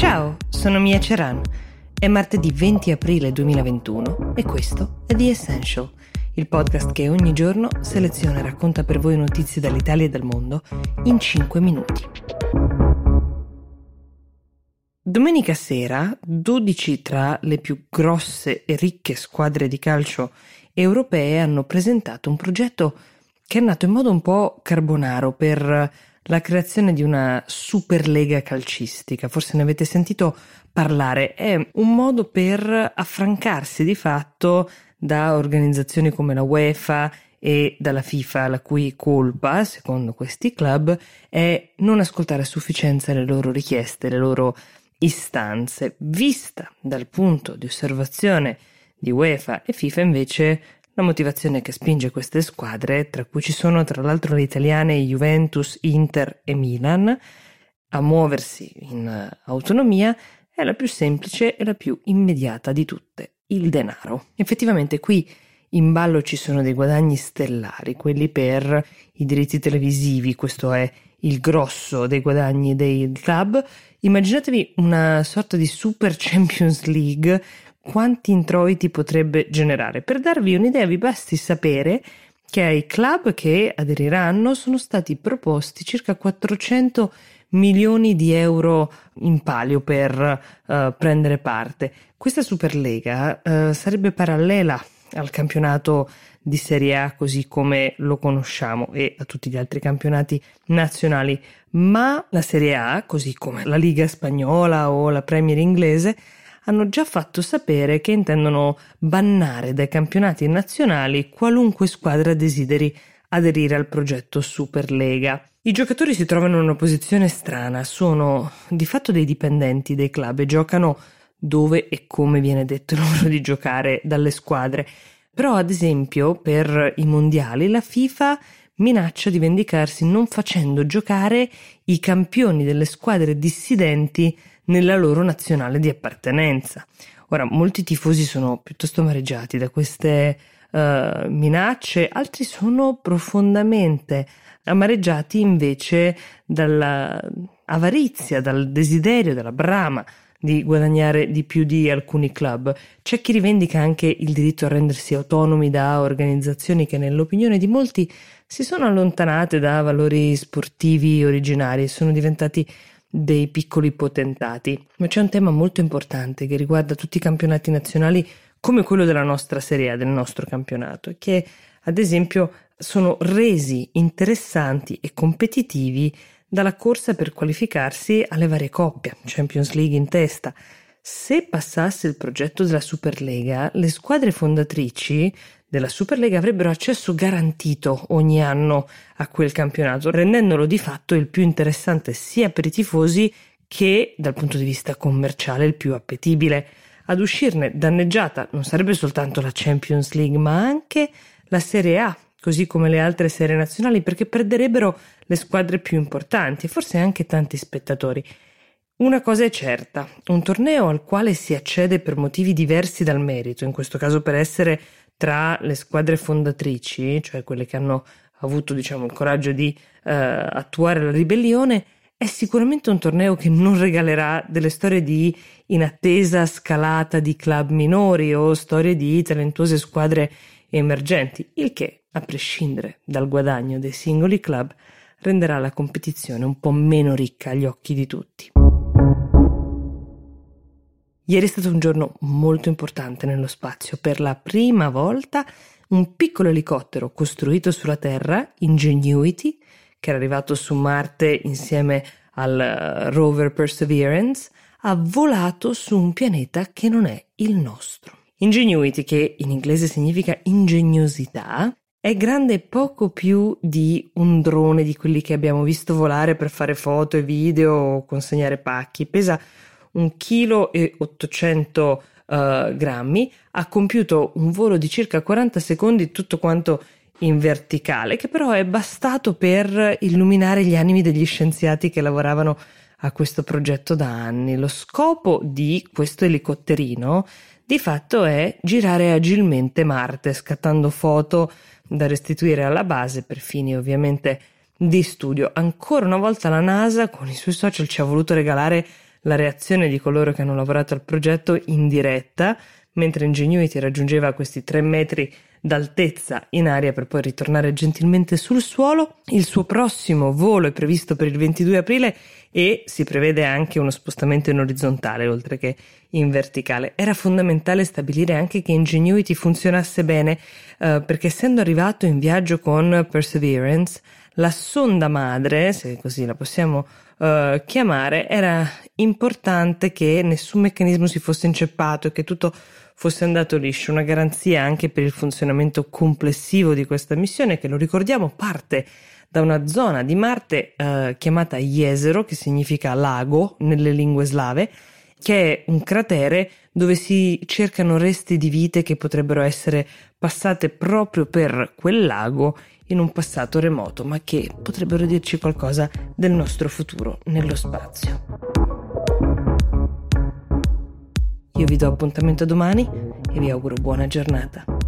Ciao, sono Mia Ceran. È martedì 20 aprile 2021 e questo è The Essential, il podcast che ogni giorno seleziona e racconta per voi notizie dall'Italia e dal mondo in 5 minuti. Domenica sera, 12 tra le più grosse e ricche squadre di calcio europee hanno presentato un progetto che è nato in modo un po' carbonaro per la creazione di una superlega calcistica. Forse ne avete sentito parlare. È un modo per affrancarsi di fatto da organizzazioni come la UEFA e dalla FIFA, la cui colpa, secondo questi club, è non ascoltare a sufficienza le loro richieste, le loro istanze. Vista dal punto di osservazione di UEFA e FIFA, invece, la motivazione che spinge queste squadre, tra cui ci sono tra l'altro le italiane Juventus, Inter e Milan, a muoversi in autonomia è la più semplice e la più immediata di tutte, il denaro. Effettivamente qui in ballo ci sono dei guadagni stellari, quelli per i diritti televisivi, questo è il grosso dei guadagni dei club. Immaginatevi una sorta di Super Champions League quanti introiti potrebbe generare. Per darvi un'idea vi basti sapere che ai club che aderiranno sono stati proposti circa 400 milioni di euro in palio per uh, prendere parte. Questa Superlega uh, sarebbe parallela al campionato di Serie A così come lo conosciamo e a tutti gli altri campionati nazionali, ma la Serie A, così come la Liga spagnola o la Premier inglese, hanno già fatto sapere che intendono bannare dai campionati nazionali qualunque squadra desideri aderire al progetto Superlega. I giocatori si trovano in una posizione strana, sono di fatto dei dipendenti dei club e giocano dove e come viene detto loro di giocare dalle squadre. Però, ad esempio, per i mondiali la FIFA minaccia di vendicarsi non facendo giocare i campioni delle squadre dissidenti nella loro nazionale di appartenenza. Ora, molti tifosi sono piuttosto amareggiati da queste uh, minacce, altri sono profondamente amareggiati invece dall'avarizia, dal desiderio, dalla brama di guadagnare di più di alcuni club. C'è chi rivendica anche il diritto a rendersi autonomi da organizzazioni che nell'opinione di molti si sono allontanate da valori sportivi originari e sono diventati dei piccoli potentati, ma c'è un tema molto importante che riguarda tutti i campionati nazionali come quello della nostra Serie A, del nostro campionato, che ad esempio sono resi interessanti e competitivi dalla corsa per qualificarsi alle varie coppie, Champions League in testa. Se passasse il progetto della Superlega, le squadre fondatrici della Superlega avrebbero accesso garantito ogni anno a quel campionato, rendendolo di fatto il più interessante sia per i tifosi che dal punto di vista commerciale il più appetibile. Ad uscirne danneggiata non sarebbe soltanto la Champions League, ma anche la Serie A, così come le altre serie nazionali, perché perderebbero le squadre più importanti e forse anche tanti spettatori. Una cosa è certa, un torneo al quale si accede per motivi diversi dal merito, in questo caso per essere tra le squadre fondatrici, cioè quelle che hanno avuto diciamo, il coraggio di eh, attuare la ribellione, è sicuramente un torneo che non regalerà delle storie di inattesa scalata di club minori o storie di talentuose squadre emergenti, il che, a prescindere dal guadagno dei singoli club, renderà la competizione un po' meno ricca agli occhi di tutti. Ieri è stato un giorno molto importante nello spazio. Per la prima volta un piccolo elicottero costruito sulla Terra, Ingenuity, che era arrivato su Marte insieme al eh, rover Perseverance, ha volato su un pianeta che non è il nostro. Ingenuity, che in inglese significa ingegnosità, è grande poco più di un drone di quelli che abbiamo visto volare per fare foto e video o consegnare pacchi. Pesa un chilo e 800 uh, grammi, ha compiuto un volo di circa 40 secondi tutto quanto in verticale, che però è bastato per illuminare gli animi degli scienziati che lavoravano a questo progetto da anni. Lo scopo di questo elicotterino di fatto è girare agilmente Marte, scattando foto da restituire alla base per fini ovviamente di studio. Ancora una volta la NASA con i suoi social ci ha voluto regalare la reazione di coloro che hanno lavorato al progetto in diretta, mentre Ingenuity raggiungeva questi tre metri d'altezza in aria per poi ritornare gentilmente sul suolo. Il suo prossimo volo è previsto per il 22 aprile e si prevede anche uno spostamento in orizzontale oltre che in verticale. Era fondamentale stabilire anche che Ingenuity funzionasse bene eh, perché essendo arrivato in viaggio con Perseverance, la sonda madre, se così la possiamo uh, chiamare, era importante che nessun meccanismo si fosse inceppato e che tutto fosse andato liscio, una garanzia anche per il funzionamento complessivo di questa missione che lo ricordiamo parte da una zona di Marte eh, chiamata Jesero, che significa lago nelle lingue slave, che è un cratere dove si cercano resti di vite che potrebbero essere passate proprio per quel lago in un passato remoto, ma che potrebbero dirci qualcosa del nostro futuro nello spazio. Io vi do appuntamento domani e vi auguro buona giornata.